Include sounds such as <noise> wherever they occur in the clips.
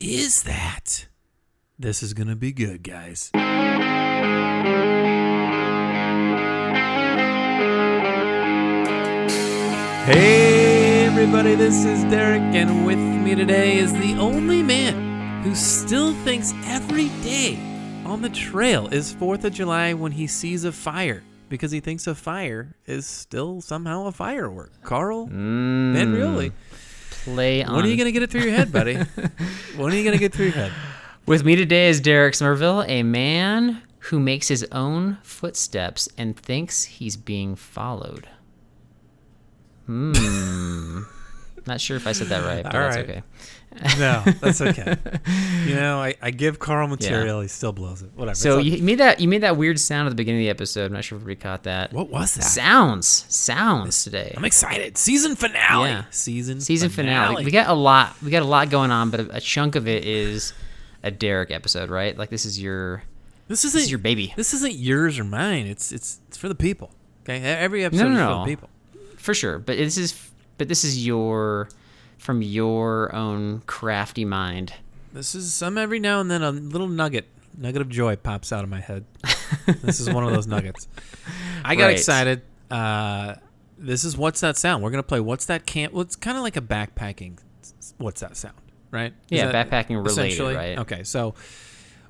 is that? This is going to be good, guys. Hey, everybody, this is Derek, and with me today is the only man who still thinks every day on the trail is 4th of July when he sees a fire because he thinks a fire is still somehow a firework. Carl Mm, Rioli, Play on. when are you going to get it through your head, buddy? <laughs> when are you going to get through your head? With me today is Derek Somerville, a man who makes his own footsteps and thinks he's being followed. Hmm. <laughs> Not sure if I said that right, but All that's right. okay. No, that's okay. <laughs> you know, I, I give Carl material, he still blows it. Whatever. So you made that you made that weird sound at the beginning of the episode. I'm not sure if everybody caught that. what was that? Sounds, sounds today. I'm excited. Season finale. Yeah. Season Season finale. We got a lot. We got a lot going on, but a, a chunk of it is a Derek episode, right? Like this is your this isn't this is your baby This isn't yours or mine. It's it's it's for the people. Okay, every episode no, is for no. the people. for sure. But this is but this is your from your own crafty mind. This is some every now and then a little nugget nugget of joy pops out of my head. this is one of those nuggets. <laughs> I got Right. excited. Uh, this is what's that sound? We're gonna play what's that camp? Well, it's kind of like a backpacking. What's that sound? Right? Is Yeah, backpacking related, right? Okay, so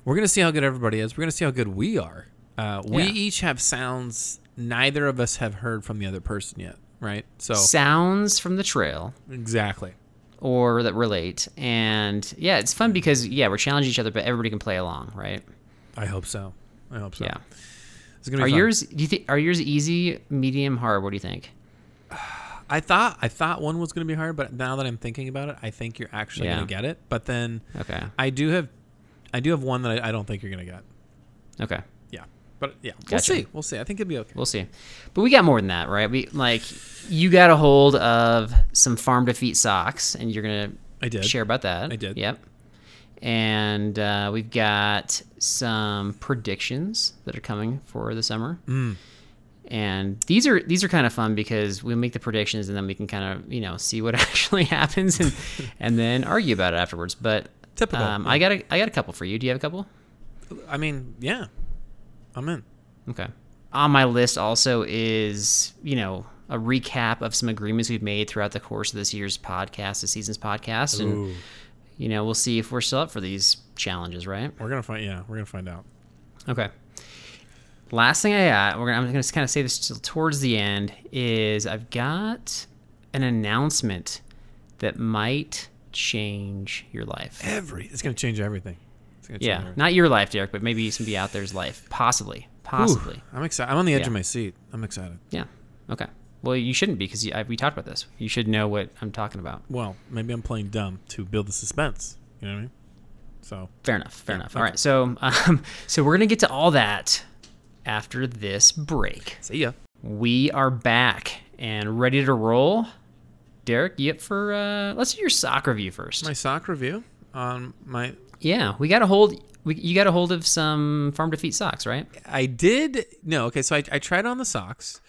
we're gonna see how good everybody is. We're gonna see how good we are. Uh, we Yeah. each have sounds neither of us have heard from the other person yet. Right? So Sounds from the trail exactly. or that relate. And yeah, it's fun because yeah, we're challenging each other, but everybody can play along, right? I hope so. I hope so. Yeah. It's gonna be Are fun. yours do you think are yours easy, medium, hard? What do you think? I thought I thought one was going to be hard, but now that I'm thinking about it, I think you're actually Yeah. going to get it. But then Okay. I do have, I do have one that I, I don't think you're going to get. Okay. But yeah, we'll see. We'll see. I think it'll be okay. We'll see. But we got more than that, right? We like you got a hold of some Farm to Feet socks and you're gonna I did. share about that. I did. Yep. And uh, we've got some predictions that are coming for the summer. Mm. And these are these are kind of fun because we make the predictions and then we can kind of you know see what <laughs> actually happens and <laughs> and then argue about it afterwards. But Typical, Um, yeah. I got a I got a couple for you. Do you have a couple? I mean, yeah, I'm in. Okay. On my list also is, you know, a recap of some agreements we've made throughout the course of this year's podcast, this season's podcast, and Ooh, you know, we'll see if we're still up for these challenges, right? we're gonna find. Yeah, we're gonna find out. Okay. Last thing I got, we're gonna, I'm gonna kind of say this till towards the end is I've got an announcement that might change your life. Every it's gonna change everything. It's Yeah, not your life, Derek, but maybe somebody out there's life, possibly, possibly. Ooh, I'm excited. I'm on the edge Yeah. of my seat. I'm excited. Yeah. Okay. Well, you shouldn't be because we talked about this. You should know what I'm talking about. Well, maybe I'm playing dumb to build the suspense. You know what I mean? So Fair enough. Fair Yeah, enough. All right. So, um, so we're gonna get to all that after this break. see ya. We are back and ready to roll. Derek, you up for? Uh, let's do your sock review first. My sock review on my yeah, we got a hold. We, you got a hold of some farm to feet socks, right? I did no. Okay, so I, I tried on the socks.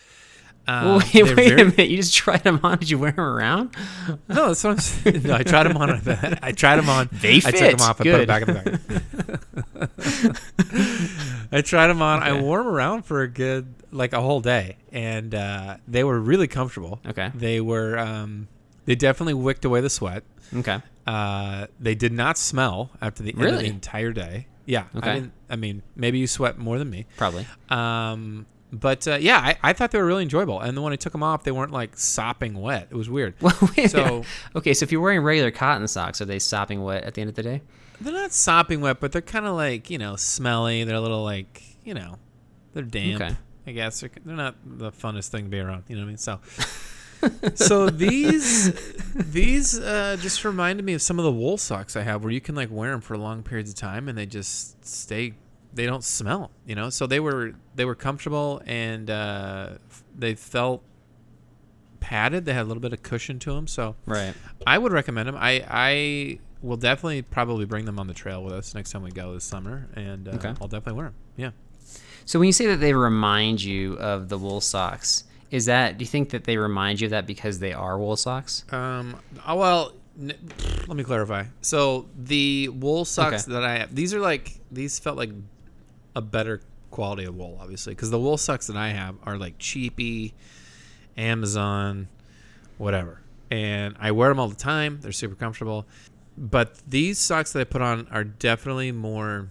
Uh, <laughs> wait, wait very- a minute. You just tried them on. Did you wear them around? No, that's what I'm saying. <laughs> No, I tried them on. I tried them on. They I took fit. them off. I put Good. them back in the bag. <laughs> I tried them on. I wore them around for a good, like a whole day, and uh, they were really comfortable. Okay. They were, um, they definitely wicked away the sweat. Okay. Uh, they did not smell after the end of the entire day. Yeah. Okay. I, I mean, maybe you sweat more than me. Probably. Um, but uh, yeah, I, I thought they were really enjoyable. And then when I took them off, they weren't like sopping wet. It was weird. <laughs> Well, So- okay, so if you're wearing regular cotton socks, are they sopping wet at the end of the day? They're not sopping wet, but they're kind of like you know smelly. They're a little like you know, they're damp. Okay. I guess they're, they're not the funnest thing to be around. You know what I mean? So, so these these uh, just reminded me of some of the wool socks I have, where you can like wear them for long periods of time and they just stay. They don't smell. You know, so they were they were comfortable and uh, they felt padded. They had a little bit of cushion to them. So Right. I would recommend them. I I will definitely probably bring them on the trail with us next time we go this summer, and uh, Okay. I'll definitely wear them. Yeah. So when you say that they remind you of the wool socks, is that do you think that they remind you of that because they are wool socks? Um. oh, well, n- let me clarify. So the wool socks Okay. that I have, these are like these felt like a better quality of wool, obviously, because the wool socks that I have are like cheapy, Amazon, whatever, and I wear them all the time. They're super comfortable, but these socks that I put on are definitely more.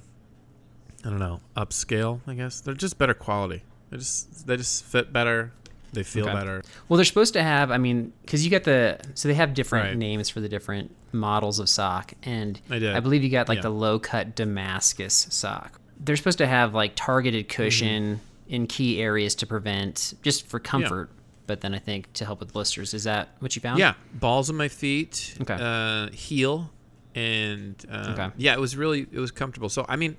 I don't know, upscale. I guess they're just better quality. They just they just fit better. They feel Okay. better. Well, they're supposed to have. I mean, because you got the so they have different Right. names for the different models of sock, and They did. I believe you got like Yeah. the low cut Damascus sock. They're supposed to have like targeted Mm-hmm. cushion in key areas to prevent just for comfort. But then I think to help with blisters. Is that what you found? Yeah, balls on my feet. Okay. Uh, heel, and uh, Okay. yeah, it was really it was comfortable. So I mean,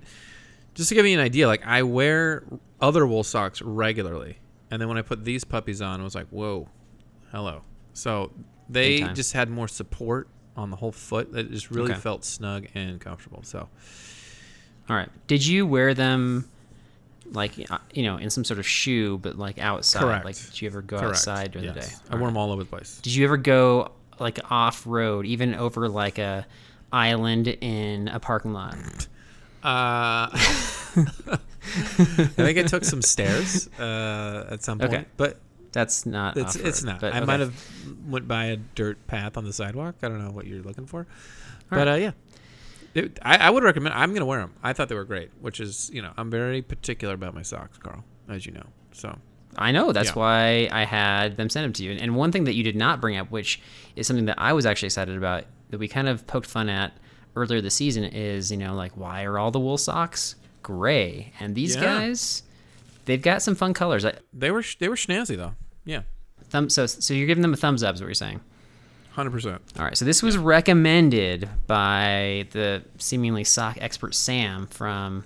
just to give you an idea, like I wear other wool socks regularly, and then when I put these puppies on, I was like, whoa, hello. So they Big time. just had more support on the whole foot. It just really Okay. felt snug and comfortable. So All right. Did you wear them? Like uh, you know, in some sort of shoe, but like outside. Correct. Like, did you ever go correct. outside during the Yes. day? I wore them all over the place. Did you ever go like off road, even over like a island in a parking lot? Uh, <laughs> I think I took some stairs uh, at some point, Okay. but That's not. It's it's not. but I okay. might have went by a dirt path on the sidewalk. I don't know what you're looking for, but uh, yeah, It- I, I would recommend. I'm gonna wear them. I thought they were great. Which is, you know, I'm very particular about my socks, Carl, as you know. So I know. That's Yeah. why I had them send them to you. And, and one thing that you did not bring up, which is something that I was actually excited about, that we kind of poked fun at earlier this season, is you know like why are all the wool socks gray? And these Yeah. guys, they've got some fun colors. They were they were snazzy though. Yeah, thumb. So so you're giving them a thumbs up, is what you're saying. hundred percent. All right, so this was recommended by the seemingly sock expert Sam from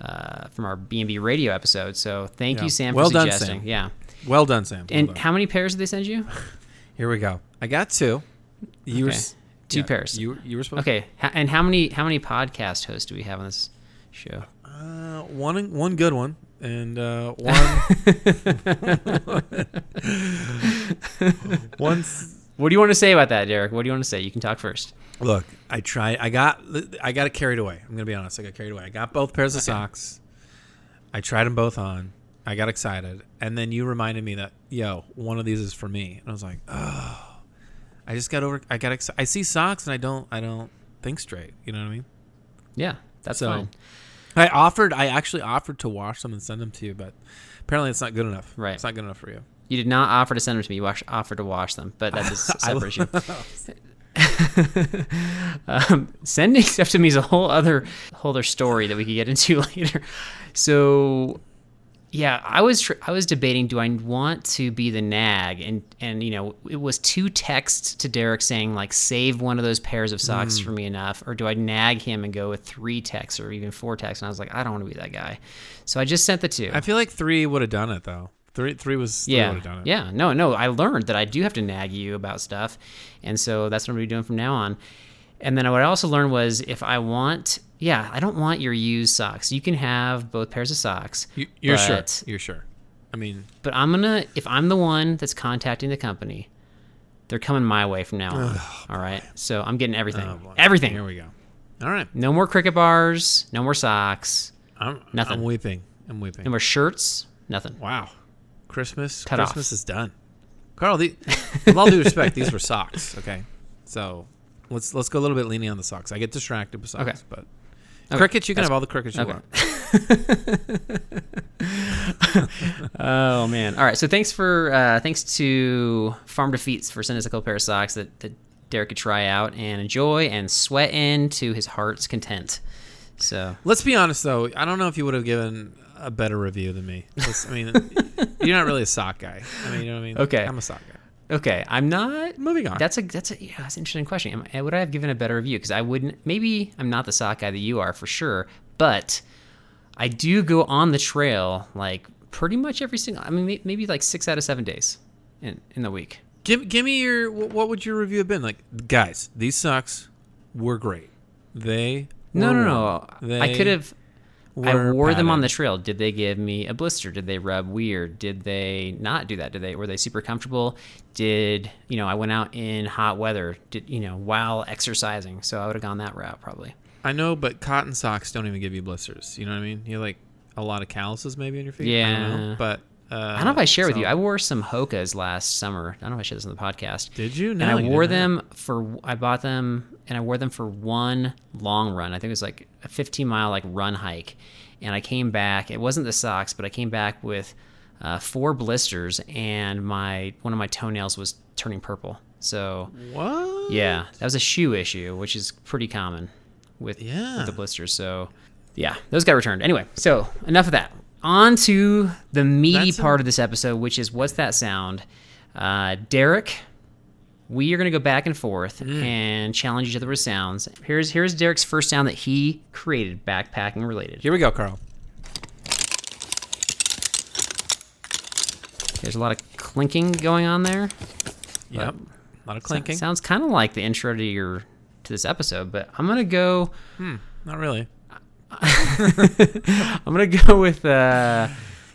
uh, from our B and B radio episode. So thank Yeah. you, Sam, Well for done, suggesting. Sam. Yeah. Well done, Sam. Well And done. how many pairs did they send you? <laughs> here we go. I got two. You were Okay. S- Two yeah, pairs. You you were supposed. Okay, ha- and how many how many podcast hosts do we have on this show? Uh, one one good one and uh, <laughs> one <laughs> one What do you want to say about that, Derek? What do you want to say? You can talk first. Look, I tried. I got. I got it carried away. I'm gonna be honest. I got carried away. I got both pairs of socks. I tried them both on. I got excited, and then you reminded me that yo, one of these is for me, and I was like, oh. I just got over. I got. Exci- I see socks, and I don't. I don't think straight. You know what I mean? Yeah, that's So- fine. I offered. I actually offered to wash them and send them to you, but apparently it's not good enough. Right. It's not good enough for you. You did not offer to send them to me. You wash, offered to wash them, but that is <laughs> a I- separate issue. <laughs> um, sending stuff to me is a whole other whole other story that we could get into <laughs> later. So, yeah, I was tr- I was debating: do I want to be the nag? And and you know, it was two texts to Derek saying like, save one of those pairs of socks mm. for me enough, or do I nag him and go with three texts or even four texts? And I was like, I don't want to be that guy. So I just sent the two. I feel like three would have done it though. Three. Three was. Three yeah, Would have done it. yeah, no, no. I learned that I do have to nag you about stuff, and so that's what I'm gonna be doing from now on. And then what I also learned was if I want, yeah, I don't want your used socks. You can have both pairs of socks. You, you're sure. You're sure. I mean, But I'm gonna, if I'm the one that's contacting the company, they're coming my way from now on. all right, so I'm getting everything, oh, everything. Here we go. All right. No more cricket bars. No more socks. I'm Nothing. I'm weeping. I'm weeping. No more shirts. Nothing. Wow. Christmas. Cut off. Christmas is done. Carl, the, with all due respect, these were socks. Okay, so let's let's go a little bit leaning on the socks. I get distracted with socks, Okay. but Okay. crickets, you can That's- have all the crickets you okay. want. <laughs> Oh man! All right. So thanks for uh, thanks to Farm Defeats for sending us a couple pair of socks that, that Derek could try out and enjoy and sweat in to his heart's content. So Let's be honest though. I don't know if you would have given a better review than me. Let's- I mean, <laughs> you're not really a sock guy. I mean, you know what I mean? Okay. I'm a sock guy. Okay, I'm not. Moving on. That's a that's a yeah, that's an interesting question. Am I- Would I have given a better review? Because I wouldn't. Maybe I'm not the sock guy that you are for sure, but I do go on the trail like pretty much every single. I mean, maybe like six out of seven days in in the week. Give give me your what would your review have been like, guys? These socks were great. They No, were no, no. I could have. I wore them on the trail. Did they give me a blister? Did they rub weird? Did they not do that? Did they were they super comfortable? Did you know I went out in hot weather? Did you know while exercising? So I would have gone that route probably. I know, but cotton socks don't even give you blisters. You know what I mean? You have like a lot of calluses maybe on your feet. I don't know. Yeah. but uh, I don't know if I share with you. I wore some Hokas last summer. I don't know if I shared this on the podcast. Did you? and I you wore them for I bought them and I wore them for one long run. I think it was like a 15 mile like run hike, and I came back. It wasn't the socks, but I came back with uh, four blisters, and my one of my toenails was turning purple. So What? yeah, that was a shoe issue, which is pretty common with, Yeah. with the blisters. So yeah, those got returned. Anyway, so enough of that. On to the meaty That's a- part of this episode, which is what's that sound? Uh, Derek, we are going to go back and forth Mm. and challenge each other with sounds. Here's here's Derek's first sound that he created, backpacking related. Here we go, Carl. There's a lot of clinking going on there. Yep. A lot of clinking. Sounds kind of like the intro to your to this episode, but I'm gonna go. Not really. <laughs> I'm gonna go with. Uh,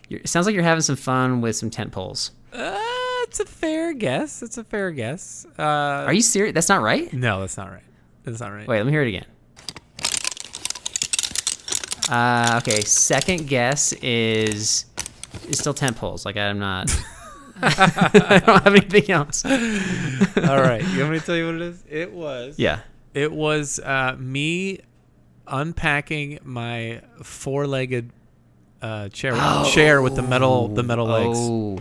it sounds like you're having some fun with some tent poles. Uh, it's a fair guess. It's a fair guess. Uh, Are you serious? That's not right. No, that's not right. That's not right. Wait, let me hear it again. Uh, okay, second guess is is still tent poles. Like I'm not. <laughs> I don't have anything else. <laughs> All right. You want me to tell you what it is? It was. Yeah. It was uh, me unpacking my four-legged uh, chair chair with the metal the metal legs. Oh.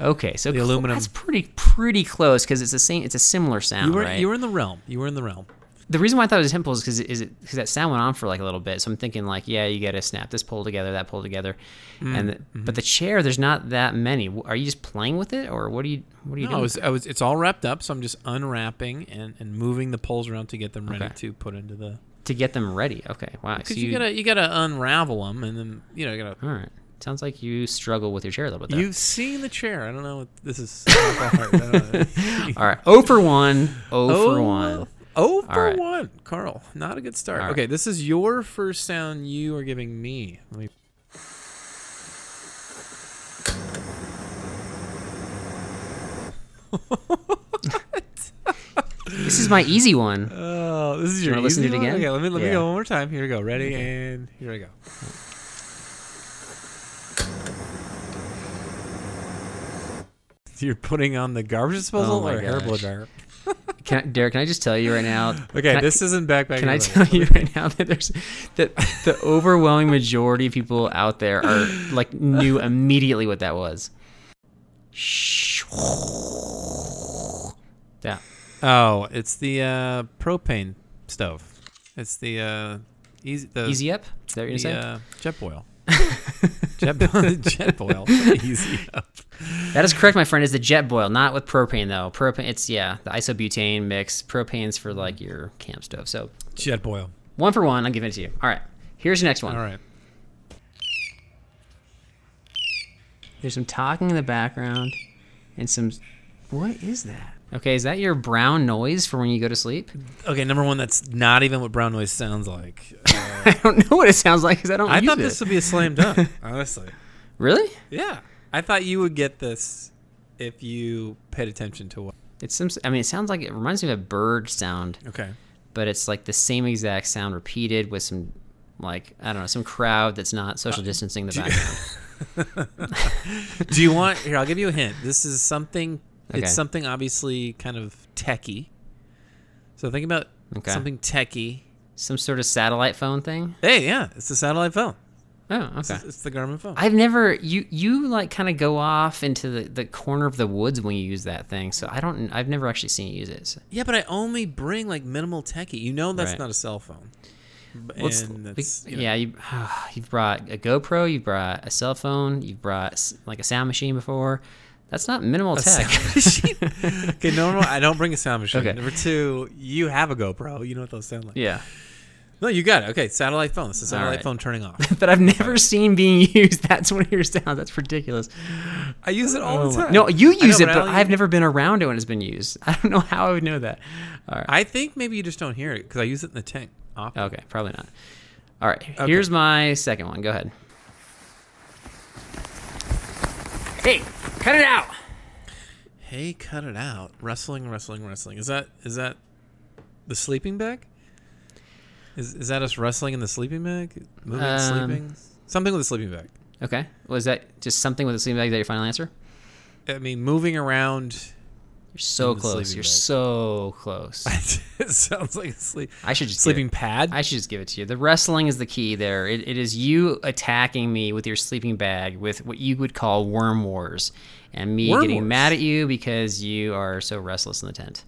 Okay, so The cl- aluminum. That's pretty pretty close because it's the same. It's a similar sound, You were right? you were in the realm. You were in the realm. the reason why I thought it was tent poles because is it because that sound went on for like a little bit. So I'm thinking like, yeah, you got to snap this pole together, that pole together, Mm, and the, mm-hmm. but the chair, there's not that many. Are you just playing with it, or what are you what are you No, I doing? was, I was. It's all wrapped up, so I'm just unwrapping and, and moving the poles around to get them ready Okay. to put into the. to get them ready. Okay, wow. Because so you, gotta you gotta unravel them and then you know you gotta. All right. Sounds like you struggle with your chair a little bit. There. You've seen the chair. I don't know. What, this is. <laughs> hard. I don't know. <laughs> All right. O for one. O for Oh, one. Oh for right. one, Carl. Not a good start. Right. Okay, this is your first sound you are giving me. Let me. <laughs> This is my easy one. Oh, this is your listen to it one? again? Okay, let me let me go one more time. Here we go. Ready and here I go. <laughs> You're putting on the garbage disposal Oh or a hair blow gosh. dryer? <laughs> Can I, Derek, can I just tell you right now? <laughs> Okay, can I- this isn't backpack. Can I tell you right now that there's that the overwhelming majority of people out there are like knew immediately what that was. Yeah. Oh, it's the uh, propane stove. It's the uh, easy the Easy up? Is that what you're the, saying? uh, Jetboil. <laughs> jet, <laughs> jet boil. <laughs> Easy up. That is correct, my friend. Is the Jetboil, not with propane though. Propane, it's yeah, the isobutane mix. Propane's for like your camp stove. So Jetboil. one for one, I'm giving it to you. All right, here's your next one. All right. There's some talking in the background, and some. What is that? Okay, is that your brown noise for when you go to sleep? Okay, number one, that's not even what brown noise sounds like. Uh, <laughs> I don't know what it sounds like because I don't. I use thought it. this would be a slam dunk, <laughs> honestly. really. Yeah. I thought you would get this if you paid attention to what. It's some. I mean, it sounds like it reminds me of a bird sound, Okay. but it's like the same exact sound repeated with some like I don't know some crowd that's not social distancing in the background. <laughs> Do you want here? I'll give you a hint. This is something. Okay. It's something obviously kind of techie. So think about Okay. something techie. some sort of satellite phone thing. Hey, yeah, it's a satellite phone. Oh, It's, okay. it's the Garmin phone. I've never you you like kind of go off into the, the corner of the woods when you use that thing. So I don't I've never actually seen you use it. So. yeah, but I only bring like minimal techie. You know that's Right. not a cell phone. Well, and that's, you know, yeah, you <sighs> you've brought a GoPro, you've brought a cell phone, you've brought like a sound machine before. That's not minimal tech. sound <laughs> okay, <laughs> no, no, I don't bring a sound machine. Okay. Number two, you have a GoPro. You know what those sound like. yeah, No, you got it. Okay, satellite phone. It's a satellite right. phone turning off. <laughs> but I've never seen being used. That's one of your sounds. That's ridiculous. I use it all Oh the time. No, you use it, but I've never been around it when it's been used. I don't know how I would know that. All right. I think maybe you just don't hear it because I use it in the tank. often. Okay, probably not. All right, here's my second one. Go ahead. Hey, cut it out. Hey, cut it out. Wrestling, wrestling, wrestling. Is that is that the sleeping bag? Is is that us wrestling in the sleeping bag? Moving, Um, sleeping? Something with a sleeping bag. Okay, was that just something with a sleeping bag? Is that your final answer? I mean, moving around. You're so close. You're bag. so close. <laughs> it sounds like a sleep I should just give sleeping pad. I should just give it to you. The wrestling is the key there. It, it is you attacking me with your sleeping bag with what you would call worm wars, and me Worm getting wars? mad at you because you are so restless in the tent.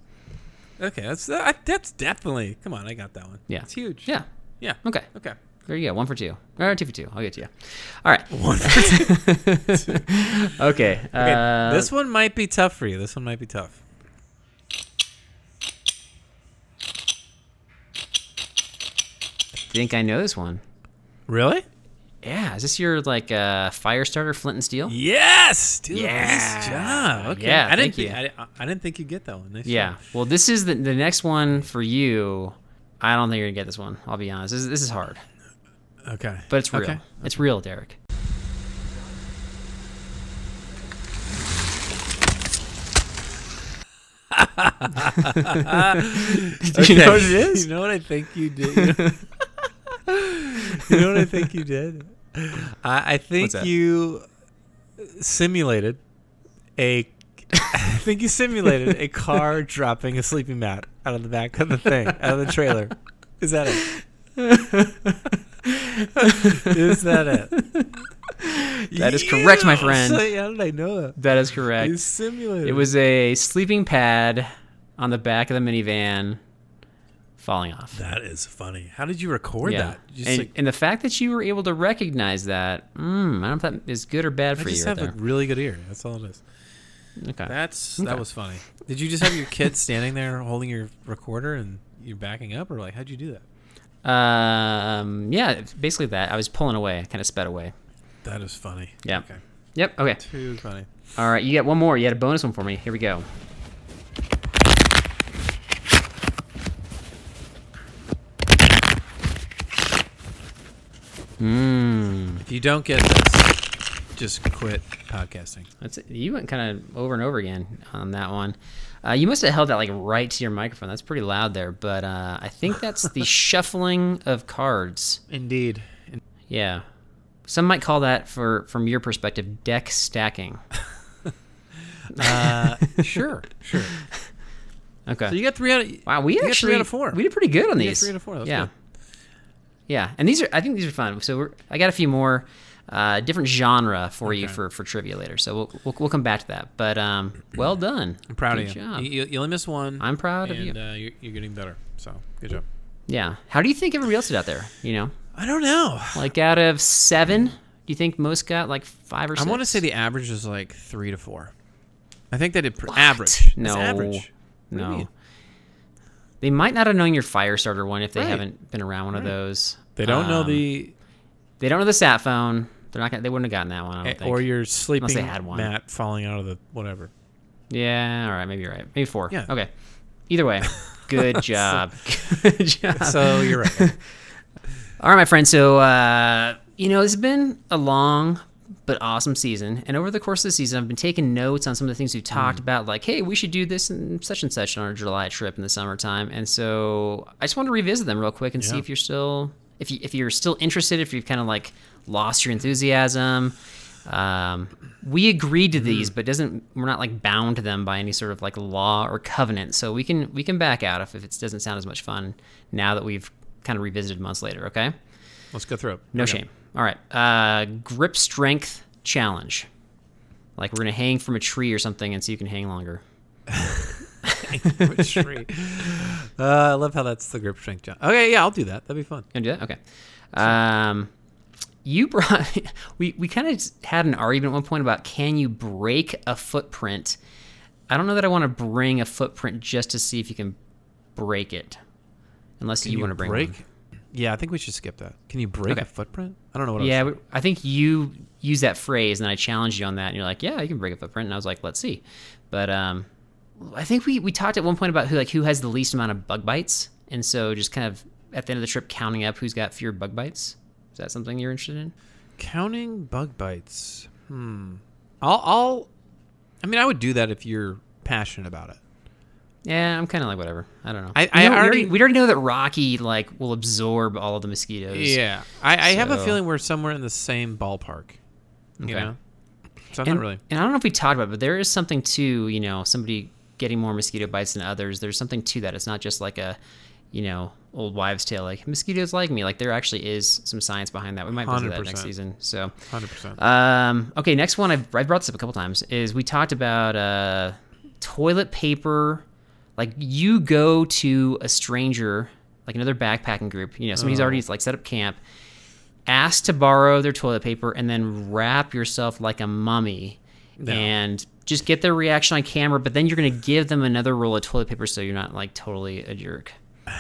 okay, that's that, that's definitely. Come on, I got that one. Yeah. it's huge. Yeah. yeah. Okay. Okay. There you go. One for two. Or two for two. I'll get to you. All right. One for <laughs> Okay. Okay, uh, this one might be tough for you. This one might be tough. I think I know this one. Really? Yeah. Is this your like uh, fire starter, flint and steel? Yes, dude. Nice job. Okay. Yeah, I didn't. thank you. I, I didn't think you'd get that one. Nice Yeah. job. Well, this is the the next one for you. I don't think you're gonna get this one. I'll be honest. This this is hard, Okay. but it's real. Okay. It's real, Derek. Do <laughs> <laughs> you know what it is? You know what I think you did. you know <laughs> what I think you did. I, I think you simulated a. I think you simulated a car dropping a sleeping mat out of the back of the thing, out of the trailer. Is that it? Is that it? <laughs> That is correct, my friend. How did I know that? That is correct. simulated. It was a sleeping pad on the back of the minivan falling off. That is funny. How did you record yeah. that? You Just and, like, and the fact that you were able to recognize that, mm, I don't know if that is good or bad I for just you right have there. a really good ear. That's all it is. okay. That's Okay. that was funny. Did you just have your kid standing there holding your recorder and you're backing up, or like how'd you do that? Um, yeah, basically that. I was pulling away. I kind of sped away. That is funny. Yeah. Okay. Yep. Okay. Too funny. All right. You get one more. You had a bonus one for me. Here we go. Mmm. If you don't get this, just quit podcasting. That's you went kind of over and over again on that one. Uh, you must have held that like right to your microphone. That's pretty loud there, but uh, I think that's the <laughs> shuffling of cards. Indeed. In- Yeah, some might call that, for from your perspective, deck stacking. <laughs> Uh, sure. Sure. <laughs> Okay. So you got three out of wow, we actually three out of four. we did pretty good on You got these. three out of four. Yeah, good. yeah, and these are I think these are fun. So we're, I got a few more uh, different genre for you for for trivia later. So we'll, we'll we'll come back to that. But um, well done. I'm proud Good of you. Job. You, you. only missed one. I'm proud of you. Uh, you're, you're getting better. So good job. Yeah. How do you think everybody else did out there? You know, I don't know. like out of seven, do you think most got like five or six? I want to say the average is like three to four. I think they did pr- average. It's No. average. What no. They might not have known your fire starter one if they Right. haven't been around one of those. They don't know Um, the They don't know the sat phone. They're not. Gonna, they wouldn't have gotten that one. I don't think. or your sleeping they had one. mat falling out of the whatever. Yeah, all right, maybe you're right. Maybe four. Yeah. Okay. Either way, <laughs> good job. <laughs> good job. So you're right. <laughs> all right, my friend. So, uh, you know, it's been a long but awesome season. And over the course of the season, I've been taking notes on some of the things we've talked about, like, hey, we should do this and such and such on our July trip in the summertime. And so I just want to revisit them real quick and see if you're still if you if you're still interested, if you've kind of like lost your enthusiasm, um, we agreed to these, but doesn't we're not like bound to them by any sort of like law or covenant. So we can we can back out if, if it doesn't sound as much fun now that we've kind of revisited months later. Okay, Let's go through it. no shame. All right, uh, grip strength challenge. Like we're gonna hang from a tree or something, and so you can hang longer. <laughs> Which tree? Uh, I love how that's the grip strength. John. Okay, yeah, I'll do that. That'd be fun. Wanna do that? Okay. Um, you brought. <laughs> we we kind of had an argument at one point about can you break a footprint. I don't know that I want to bring a footprint just to see if you can break it, unless you, want to bring break? one. Yeah, I think we should skip that. Can you break Okay. a footprint? I don't know what. Yeah, I I think you use that phrase, and then I challenged you on that, and you're like, "Yeah, you can break a footprint," and I was like, "Let's see." But um, I think we we talked at one point about who like who has the least amount of bug bites, and so just kind of at the end of the trip counting up who's got fewer bug bites. Is that something you're interested in? counting bug bites. Hmm. I'll. I'll. I mean, I would do that if you're passionate about it. Yeah, I'm kind of like whatever. I don't know. I- I know- we already- we already know that Rocky like will absorb all of the mosquitoes. Yeah, I, I have a feeling we're somewhere in the same ballpark. You know, so I'm and, not really. and I don't know if we talked about, it, but there is something to you know somebody getting more mosquito bites than others. There's something to that. It's not just like a you know old wives' tale. Like mosquitoes like me. Like there actually is some science behind that. We might visit that next 100%. season. So Hundred percent. um, okay, next one I've, I've brought this up a couple times is we talked about uh, toilet paper. Like you go to a stranger, like another backpacking group, you know, somebody's already like set up camp, ask to borrow their toilet paper, and then wrap yourself like a mummy, and just get their reaction on camera. But then you're gonna give them another roll of toilet paper, so you're not like totally a jerk. <laughs>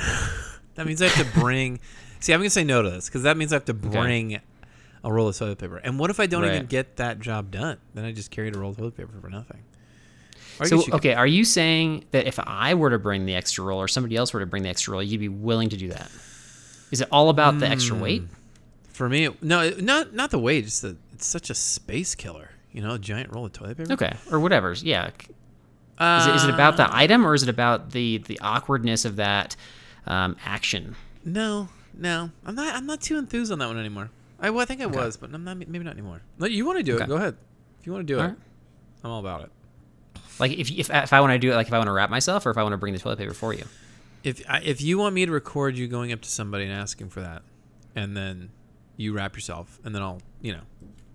That means I have to bring. <laughs> see, I'm gonna say no to this because that means I have to bring a roll of toilet paper. And what if I don't even get that job done? Then I just carried a roll of toilet paper for nothing. Or So you could- okay, are you saying that if I were to bring the extra roll or somebody else were to bring the extra roll, you'd be willing to do that? Is it all about the extra weight? for me, no, not not the weight. It's the it's such a space killer. You know, a giant roll of toilet paper. Okay, or whatever. Yeah. Is it, is it about Uh, the item or is it about the the awkwardness of that um, action? No, no, I'm not. I'm not too enthused on that one anymore. I, well, I think I was, but I'm not. Maybe not anymore. No, you want to do Okay. it? Go ahead. If you want to do it, Alright. I'm all about it. Like if if if I want to do it, like if I want to wrap myself or if I want to bring the toilet paper for you. If I- if you want me to record you going up to somebody and asking for that, and then you wrap yourself, and then I'll, you know,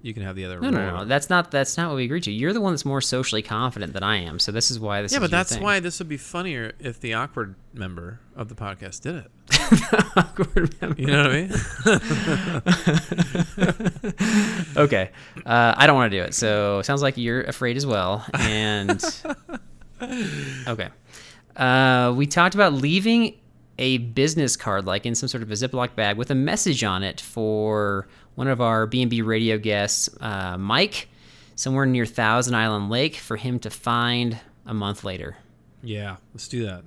you can have the other. No, no, no, no. That's not that's not what we agreed to. You're the one that's more socially confident than I am. So this is why this. Yeah, but that's thing. why this would be funnier if the awkward member of the podcast did it. <laughs> Awkward member. You know what I mean? <laughs> okay, uh, I don't want to do it. So sounds like you're afraid as well. And <laughs> okay, uh, we talked about leaving a business card, like in some sort of a Ziploc bag, with a message on it for one of our B and B radio guests, uh, Mike, somewhere near Thousand Island Lake, for him to find a month later. yeah, let's do that.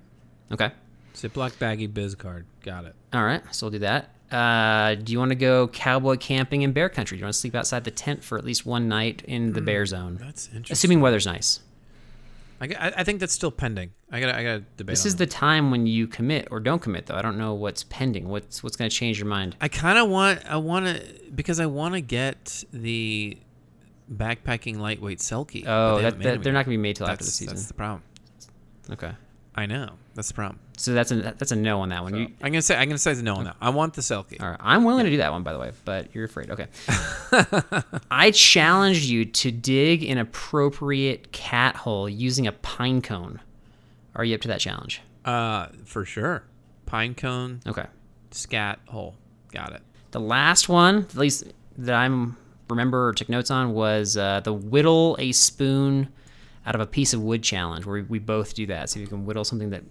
Okay. Ziploc baggy biz card. Got it. All right, so we'll do that. Uh, do you want to go cowboy camping in bear country? Do you want to sleep outside the tent for at least one night in the bear zone? That's interesting. Assuming weather's nice. I, I, think that's still pending. I got I got to debate. This is that. the time when you commit or don't commit, though. I don't know what's pending. What's what's going to change your mind? I kind of want I want to because I want to get the backpacking lightweight Selkie. Oh, that, that they're yet. not going to be made till after the season. that's the problem. Okay, I know that's the problem. so that's a that's a no on that one. You, I'm gonna say I'm gonna say no on that. I want the Selkie. all right, I'm willing to do that one, by the way, but you're afraid. Okay. <laughs> I challenged you to dig an appropriate cat hole using a pine cone. Are you up to that challenge? Uh, for sure. Pine cone Okay. scat hole. Got it. The last one, at least that I'm remember or took notes on, was uh, the whittle a spoon out of a piece of wood challenge, where we, we both do that. So you can whittle something that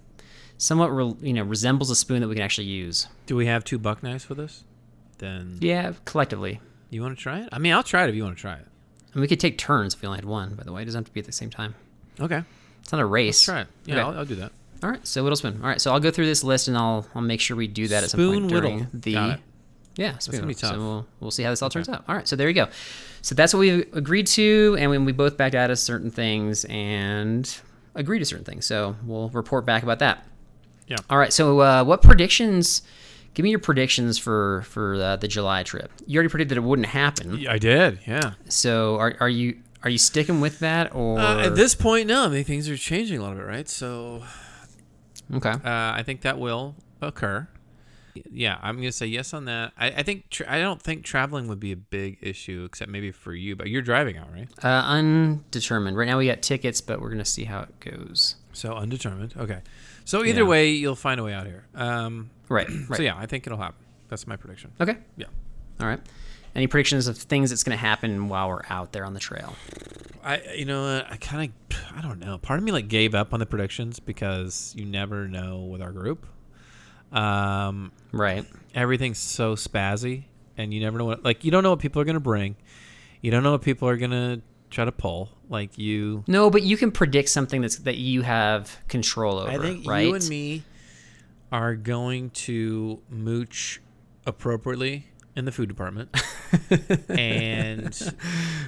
somewhat re, you know resembles a spoon that we can actually use. Do we have two buck knives for this? Then Yeah, collectively. you want to try it? I mean, I'll try it if you want to try it. And we could take turns if we only had one. By the way, it doesn't have to be at the same time. Okay, It's not a race. let's try it. Yeah, Okay. I'll, I'll do that. All right, so whittle spoon. All right, so I'll go through this list and I'll I'll make sure we do that at some Spoon point during the yeah spoon. gonna be tough. So we'll we'll see how this all turns out. All right, so there you go. So that's what we agreed to, and when we both backed out of certain things and agreed to certain things. So we'll report back about that. Yeah. All right. So uh, what predictions give me your predictions for for uh, the July trip. You already predicted it wouldn't happen. I did, yeah. So are are you are you sticking with that or Uh, at this point, no. I mean, things are changing a little bit, right? So okay? uh, I think that will occur. Yeah, I'm gonna say yes on that. I, I think tra- I don't think traveling would be a big issue, except maybe for you. But you're driving out, right? Uh, undetermined. Right now we got tickets, but we're gonna see how it goes. So undetermined. Okay. So either Yeah. way, you'll find a way out here. Um, Right. <clears throat> Right. So yeah, I think it'll happen. That's my prediction. Okay. Yeah. All right. Any predictions of things that's gonna happen while we're out there on the trail? I you know I kind of I don't know. Part of me like gave up on the predictions because you never know with our group. Um, Right. everything's so spazzy, and you never know what like you don't know what people are gonna bring. You don't know what people are gonna try to pull. Like you, No, but you can predict something that's that you have control over. I think right? you and me are going to mooch appropriately in the food department. <laughs> and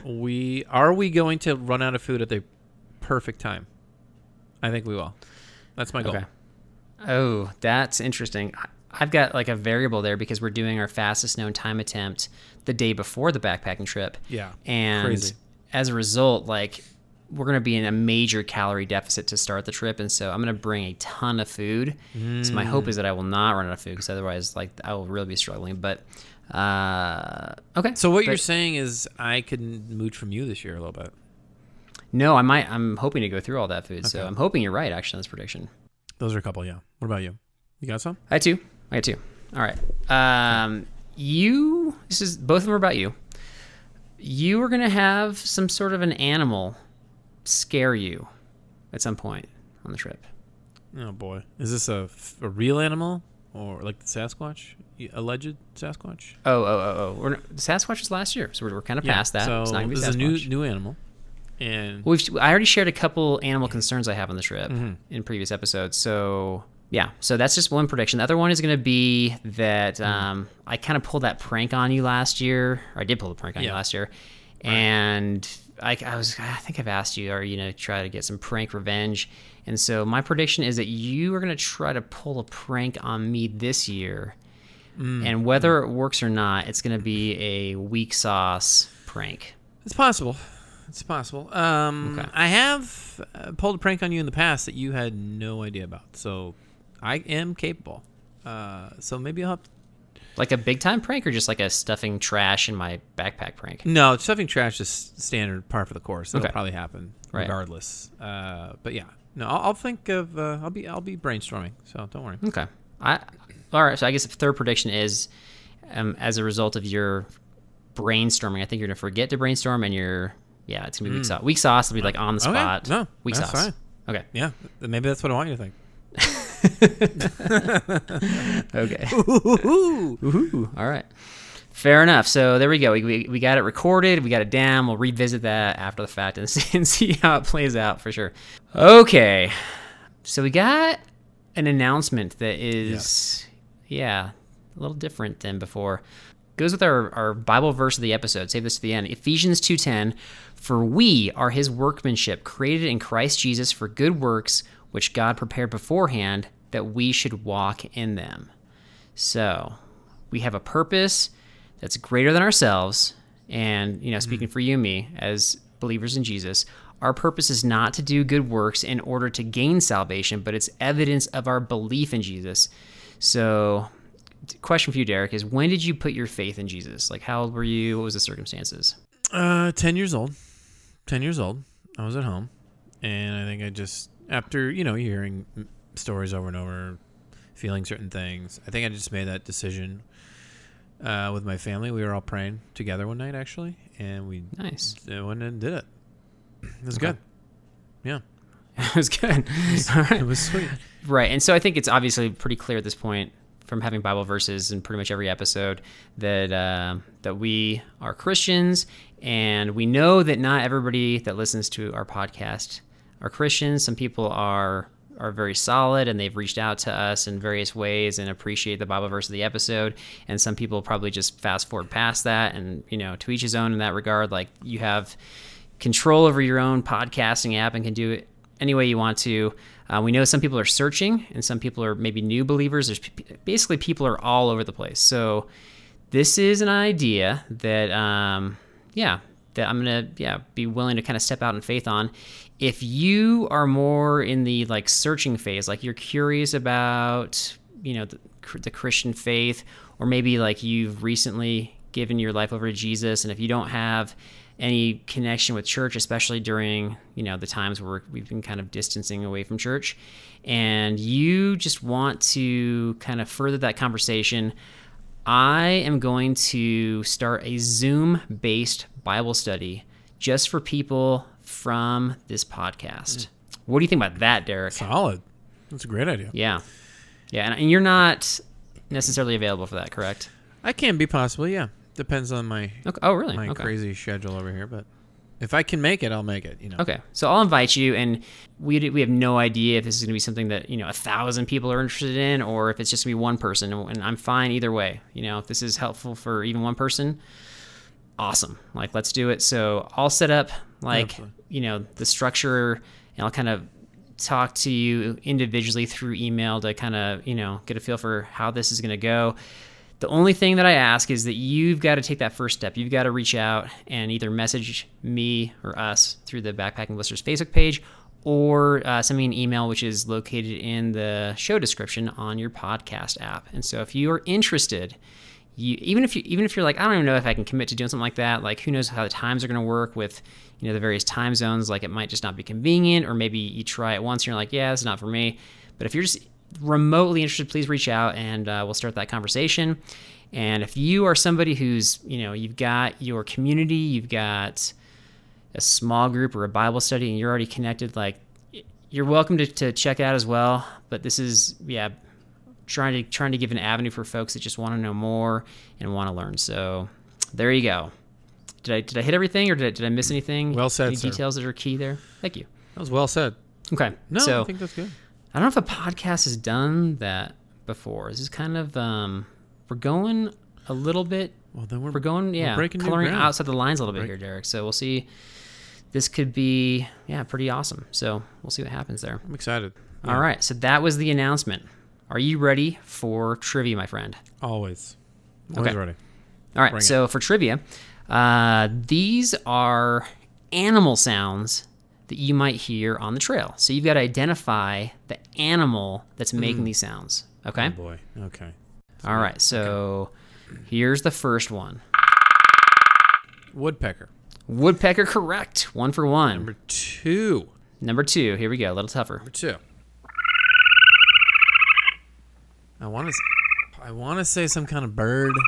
we are we going to run out of food at the perfect time? I think we will. That's my goal. Okay. Oh, that's interesting. I- I've got like a variable there because we're doing our fastest known time attempt the day before the backpacking trip. Yeah. And Crazy. As a result, like we're going to be in a major calorie deficit to start the trip. And so I'm going to bring a ton of food. So my Mm. hope is that I will not run out of food because otherwise, like, I will really be struggling. But, uh, okay. So what you're saying is I can mooch from you this year a little bit. No, I might. I'm hoping to go through all that food. So I'm hoping you're right, actually, on this prediction. Those are a couple, yeah. What about you? You got some? I had two. I had two. All right. Um, you. This is both of them are about you. You are gonna have some sort of an animal scare you at some point on the trip. Oh boy. Is this a, a real animal or like the Sasquatch? Alleged Sasquatch? Oh, oh, oh, oh. We're, not, Sasquatch was last year, so we're, we're kind of past that. So it's not gonna be this is a new new animal. And We've I already shared a couple animal concerns I have on the trip Mm-hmm. in previous episodes. So yeah, so that's just one prediction. The other one is going to be that Mm. um, I kind of pulled that prank on you last year, or I did pull the prank on you last year, and I, I was I think I've asked you, are you know try to get some prank revenge? And so my prediction is that you are going to try to pull a prank on me this year, Mm. and whether it works or not, it's going to be a weak sauce prank. It's possible. It's possible. Um, Okay. I have uh, pulled a prank on you in the past that you had no idea about. So I am capable. Uh, so maybe I'll have Like a big time prank or just like a stuffing trash in my backpack prank? No, stuffing trash is standard par for the course. That'll Okay. probably happen Right. regardless. Uh, but yeah, no, I'll, I'll think of. Uh, I'll be. I'll be brainstorming. So don't worry. Okay. I all right. So I guess the third prediction is, um, as a result of your brainstorming, I think you're gonna forget to brainstorm, and you're yeah, it's gonna be weak sauce. Weak sauce will be like on the Hmm. Okay. spot. No, weak that's sauce. fine. Okay. Yeah, maybe that's what I want you to think. <laughs> Okay. Ooh, all right. Fair enough. So there we go. We, we, we got it recorded. We got it down. We'll revisit that after the fact and <laughs> see, and see how it plays out for sure. Okay. So we got an announcement that is, yeah, a little different than before. Goes with our, our Bible verse of the episode. Save this to the end. Ephesians 2.10, For we are his workmanship, created in Christ Jesus for good works, which God prepared beforehand that we should walk in them. So, we have a purpose that's greater than ourselves. And, you know, speaking for you and me as believers in Jesus, our purpose is not to do good works in order to gain salvation, but it's evidence of our belief in Jesus. So, question for you, Derek, is when did you put your faith in Jesus? Like, how old were you? What was the circumstances? Uh, ten years old. Ten years old. I was at home, and I think I just after you know hearing stories over and over, feeling certain things. I think I just made that decision. Uh, with my family, we were all praying together one night actually, and we Nice. went and did it. It was Okay. good. Yeah, <laughs> it was good. <laughs> All right. it was sweet. Right. And so I think it's obviously pretty clear at this point from having Bible verses in pretty much every episode that uh, that we are Christians and we know that not everybody that listens to our podcast are Christians. Some people are are very solid and they've reached out to us in various ways and appreciate the Bible verse of the episode. And some people probably just fast forward past that and you know to each his own in that regard. Like you have control over your own podcasting app and can do it any way you want to. Uh, we know some people are searching, and some people are maybe new believers. There's basically people are all over the place. So this is an idea that, um, yeah, that I'm gonna yeah be willing to kind of step out in faith on. If you are more in the like searching phase, like you're curious about you know the, the Christian faith, or maybe like you've recently given your life over to Jesus, and if you don't have any connection with church, especially during you know the times where we've been kind of distancing away from church, and you just want to kind of further that conversation, I am going to start a Zoom-based Bible study just for people from this podcast. What do you think about that, Derek? Solid. That's a great idea. Yeah, yeah, and, and you're not necessarily available for that, correct? I can be possibly, yeah. Depends on my Okay. Oh, really? my okay. crazy schedule over here, but if I can make it, I'll make it. You know. Okay, so I'll invite you, and we we have no idea if this is going to be something that you know a thousand people are interested in, or if it's just going to be one person, and I'm fine either way. You know, if this is helpful for even one person, awesome. Like, let's do it. So I'll set up like Absolutely. you know the structure, and I'll kind of talk to you individually through email to kind of you know get a feel for how this is going to go. The only thing that I ask is that you've got to take that first step. You've got to reach out and either message me or us through the Backpacking Blisters Facebook page or uh, send me an email, which is located in the show description on your podcast app. And so if you are interested, you even if you even if you're like I don't even know if I can commit to doing something like that. Like who knows how the times are going to work with you know the various time zones. Like it might just not be convenient, or maybe you try it once and you're like, yeah, it's not for me. But if you're just remotely interested, please reach out and uh, we'll start that conversation. And if you are somebody who's you know you've got your community, you've got a small group or a Bible study, and you're already connected, like you're welcome to, to check out as well. But this is yeah trying to trying to give an avenue for folks that just want to know more and want to learn. So there you go. Did I did I hit everything or did I, did I miss anything? Well said, Any sir. details that are key there? Thank you. That was well said. Okay. No, so I think that's good. I don't know if a podcast has done that before. This is kind of um we're going a little bit Well, then we're, we're going yeah breaking new coloring outside the lines a little bit here, Derek. So we'll see. This could be yeah pretty awesome. So we'll see what happens there. I'm excited. All right. So that was the announcement. Are you ready for trivia, my friend? Always. Always Okay. ready. All right. Bring it. so for trivia, uh, these are animal sounds that you might hear on the trail. So you've got to identify the animal that's making these sounds. Okay. Oh boy. Okay. All right. So here's the first one. Woodpecker. Woodpecker, correct. One for one. Number two. Number two. Here we go. A little tougher. Number two. I want to. I want to say some kind of bird. <laughs>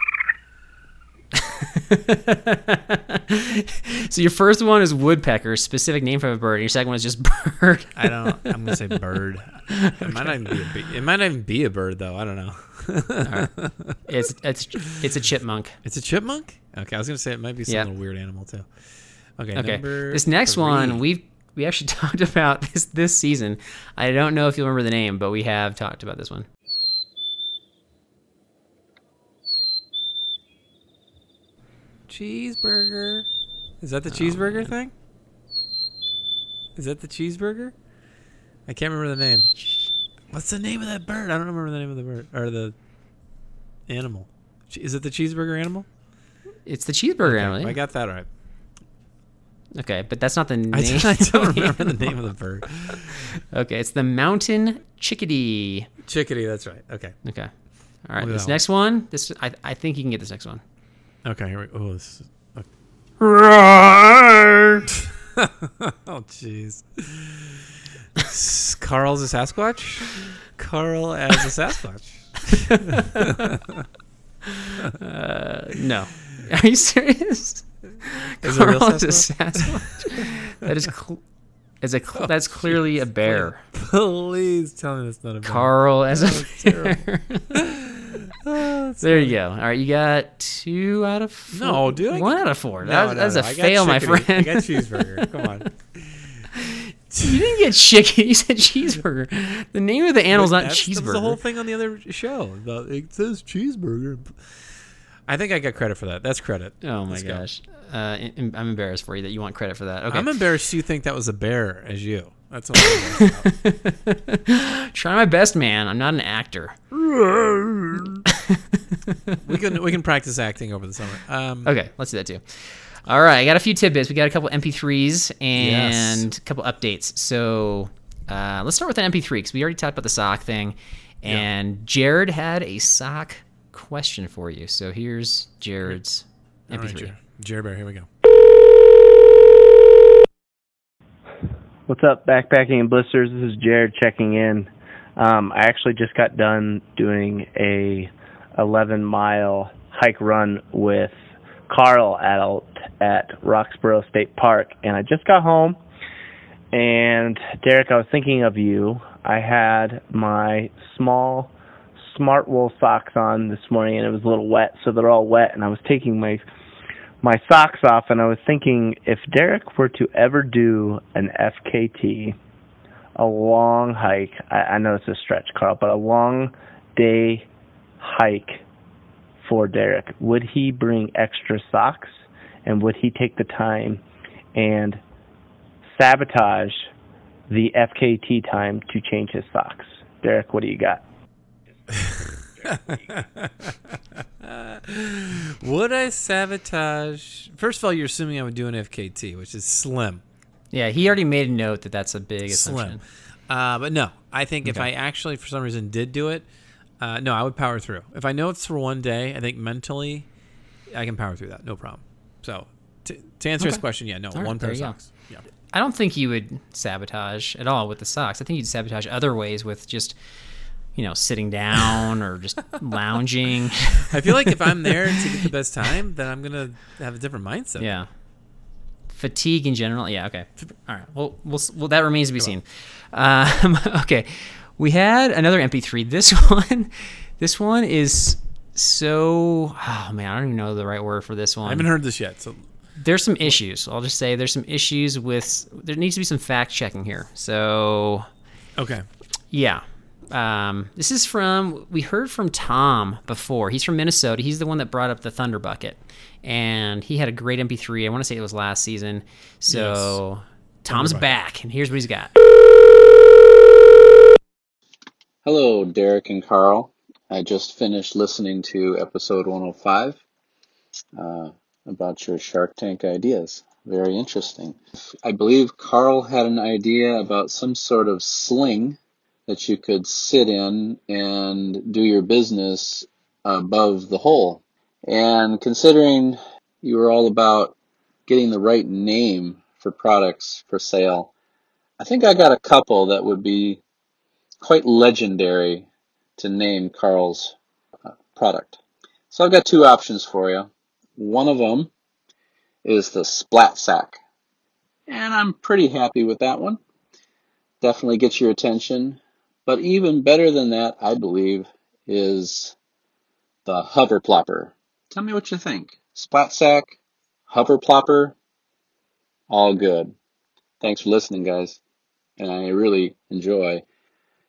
So your first one is woodpecker, specific name for a bird. And your second one is just <laughs> bird. I don't. I'm gonna say bird. It might not even be. A, it might not even be a bird though. I don't know. <laughs> it's it's it's a chipmunk. It's a chipmunk. Okay, I was gonna say it might be some Yeah. little weird animal too. Okay. Okay. Number This next three. one we we actually talked about this this season. I don't know if you'll remember the name, but we have talked about this one. Cheeseburger. Is that the Oh, cheeseburger thing? Is that the cheeseburger? I can't remember the name. What's the name of that bird? I don't remember the name of the bird or the animal. Is it the cheeseburger animal? It's the cheeseburger Okay, animal. I got that right. Okay, but that's not the <laughs> name. I, I don't <laughs> remember the name of the bird. <laughs> Okay, it's the mountain chickadee. Chickadee. That's right. Okay. Okay. All right. This one. next one. This I I think you can get this next one. Okay. Here we. Oh, this. Is, <laughs> oh, jeez. S- Carl's a Sasquatch. Carl as a Sasquatch. Uh, no. Are you serious? Is it a real Carl is a Sasquatch? Sasquatch. that is cl- is a cl- oh, that's clearly a bear. Please tell me that's not a bear. Carl as a terrible. bear. <laughs> <sighs> Oh, there you go. All right, you got two out of four. No, dude, I- One out of four. No, That, no, that's no, a I got fail, my friend. I got cheeseburger. Come on. <laughs> you didn't get chicken. You said cheeseburger. The name of the animal's not That's- cheeseburger. That was the whole thing on the other show. It says cheeseburger. I think I got credit for that. That's credit. Oh my Let's go. gosh. Uh, I'm I'm embarrassed for you that you want credit for that. Okay. I'm embarrassed you think that was a bear as you. That's all. <laughs> Try my best, man. I'm not an actor. <laughs> we can we can practice acting over the summer. Um, Okay, let's do that too. All right, I got a few tidbits. We got a couple MP3s and Yes. a couple updates. So uh, let's start with an MP3 because we already talked about the sock thing. And Jared had a sock question for you. So here's Jared's MP3. Jer- Jerry Bear, here we go. What's up, backpacking and blisters? This is Jared checking in. Um, I actually just got done doing a 11 mile hike run with Carl at at Roxborough State Park, and I just got home. And Derek, I was thinking of you. I had my small Smartwool socks on this morning, and it was a little wet, so they're all wet. And I was taking my my socks off and I was thinking if Derek were to ever do an FKT, a long hike, I, I know it's a stretch, Carl, but a long day hike for Derek, would he bring extra socks and would he take the time and sabotage the FKT time to change his socks? Derek, what do you got? <laughs> <laughs> Would I sabotage? First of all, you're assuming I would do an FKT, which is slim. Yeah, he already made a note that that's a big assumption. Slim. Uh, but no, I think if I actually, for some reason, did do it, uh, no, I would power through. If I know it's for one day, I think mentally, I can power through that, no problem. So, to, to answer his question, yeah, no, right, one pair of socks. Yeah. I don't think you would sabotage at all with the socks. I think you'd sabotage other ways with just, you know, sitting down or just <laughs> lounging. I feel like if I'm there to get the best <laughs> time, then I'm gonna have a different mindset. Yeah. Fatigue in general. Yeah. Okay. All right. Well, we'll, well that remains to be seen. Um, <laughs> okay. We had another MP3. This one, this one is so. Oh man, I don't even know the right word for this one. I haven't heard this yet, so there's some issues. I'll just say there's some issues with. There needs to be some fact checking here. So okay. yeah. Um, this is from we heard from Tom before. He's from Minnesota. He's the one that brought up the Thunder Bucket, and he had a great MP3. I want to say it was last season. So Tom's back, and here's what he's got. Hello, Derek and Carl. I just finished listening to episode 105 uh, about your Shark Tank ideas. Very interesting. I believe Carl had an idea about some sort of sling that you could sit in and do your business above the hole. And considering you were all about getting the right name for products for sale, I think I got a couple that would be quite legendary to name Carl's uh, product. So I've got two options for you. One of them is the Splat Sack. And I'm pretty happy with that one. Definitely gets your attention. But even better than that, I believe, is the Hover Plopper. Tell me what you think. Splat Sack, Hover Plopper, all good. Thanks for listening, guys. And I really enjoy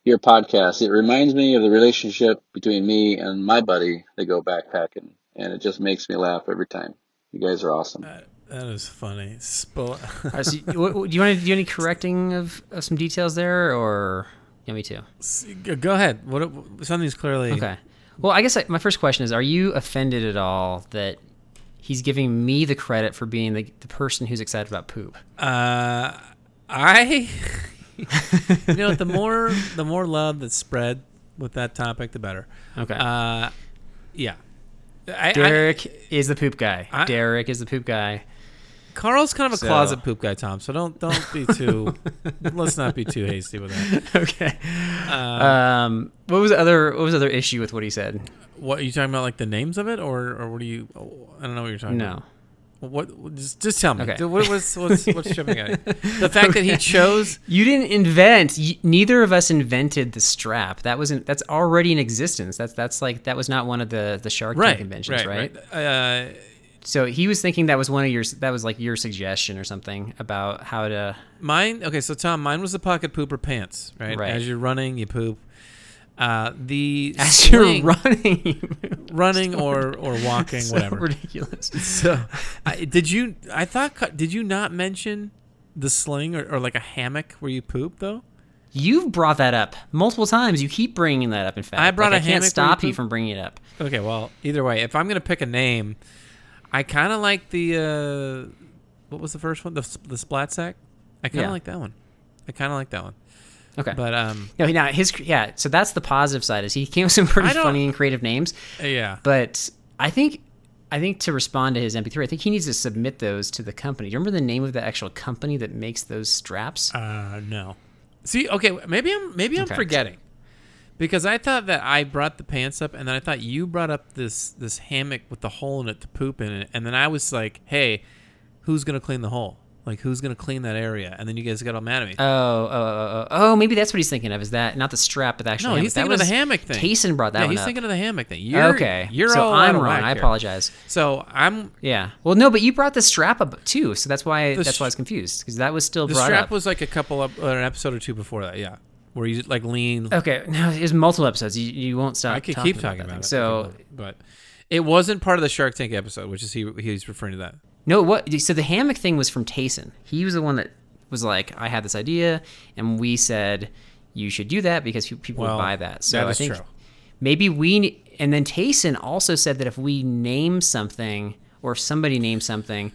your podcast. It reminds me of the relationship between me and my buddy that go backpacking, and it just makes me laugh every time. You guys are awesome. That is funny. Spl- <laughs> All right, so, what, what- do you want to do any correcting of, of some details there, or want me too. Go ahead. What something's clearly Okay. Well, I guess I, my first question is: Are you offended at all that he's giving me the credit for being the, the person who's excited about poop? Uh, I, <laughs> you know, the more the more love that's spread with that topic, the better. Okay. Uh, yeah. I, I, Derek is the poop guy. I- Derek is the poop guy. Carl's kind of a So- closet poop guy, Tom. So don't don't be too. <laughs> let's not be too hasty with that. <laughs> okay. Um, what was the other What was the other issue with what he said? What are you talking about? Like the names of it, or or what are you? I don't know what you're talking about. No. about. What? Just, just tell me. Okay. What, what's what's what's <laughs> tripping at you? The fact that he chose. You didn't invent. y neither of us invented the strap. That wasn't. That's already in existence. That's that's like that was not one of the the Shark Tank Right, conventions, right, right? right. Uh, So he was thinking that was one of your. That was like your suggestion or something about how to. Mine, okay, so Tom, mine was the pocket pooper pants, right? Right. As you're running, you poop. Uh, the <laughs> As sling- you're running, <laughs> running or or <laughs> walking, so whatever. ridiculous. So, I, did you? I thought. Did you not mention the sling or, or like a hammock where you poop though? You've brought that up multiple times. You keep bringing that up. In fact, I brought Like, a I can't hammock stop you you from bringing it up. Okay, well, either way, if I'm gonna pick a name, I kind of like the uh, what was the first one? The the splat sack. I kind of Yeah. like that one. I kind of like that one. Okay, But um, no, now his yeah. So that's the positive side is he came with some pretty funny and creative names. yeah, But I think I think to respond to his MP3, I think he needs to submit those to the company. Do you remember the name of the actual company that makes those straps? uh, no. See, okay, maybe I'm maybe I'm Okay. forgetting because I thought that I brought the pants up, and then I thought you brought up this this hammock with the hole in it to poop in it, and then I was like, hey, who's gonna clean the hole? Like, who's gonna clean that area? And then you guys got all mad at me. Oh, oh, oh, oh, oh, maybe that's what he's thinking of. Is that not the strap, but the actual no, hammock? he's That thinking of the hammock thing. Tayson brought that yeah, one he's up. thinking of the hammock thing. You're, okay, you're so all I'm wrong. I here. apologize. So I'm Yeah. Well, no, but you brought the strap up too, so that's why that's why I was confused because that was still the strap up. was like a couple of uh, an episode or two before that. Yeah, where you like lean. okay, no, it was multiple episodes. You, you won't stop. I could talking keep talking about, thing. it. So but it wasn't part of the Shark Tank episode, which is he he's referring to that. No, what? So the hammock thing was from Tayson. He was the one that was like, I had this idea, and we said you should do that because pe- people Well, would buy that. So that I think true. maybe we and then Tayson also said that if we name something or if somebody names something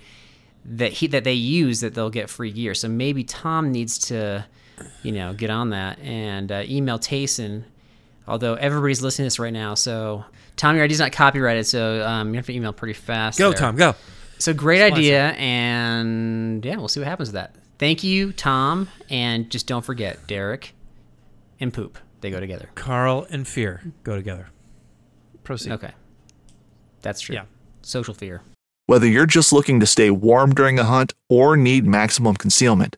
that he that they use, that they'll get free gear. So maybe Tom needs to, you know, get on that and uh, email Tayson. Although everybody's listening to this right now, so Tom, your ID's not copyrighted, so um, you have to email pretty fast. Go there. Tom, go. So great idea, and yeah, we'll see what happens with that. Thank you, Tom, and just don't forget Derek and poop. They go together. Carl and Fear go together. Proceed. Okay, that's true. Yeah. Social fear. Whether you're just looking to stay warm during a hunt or need maximum concealment,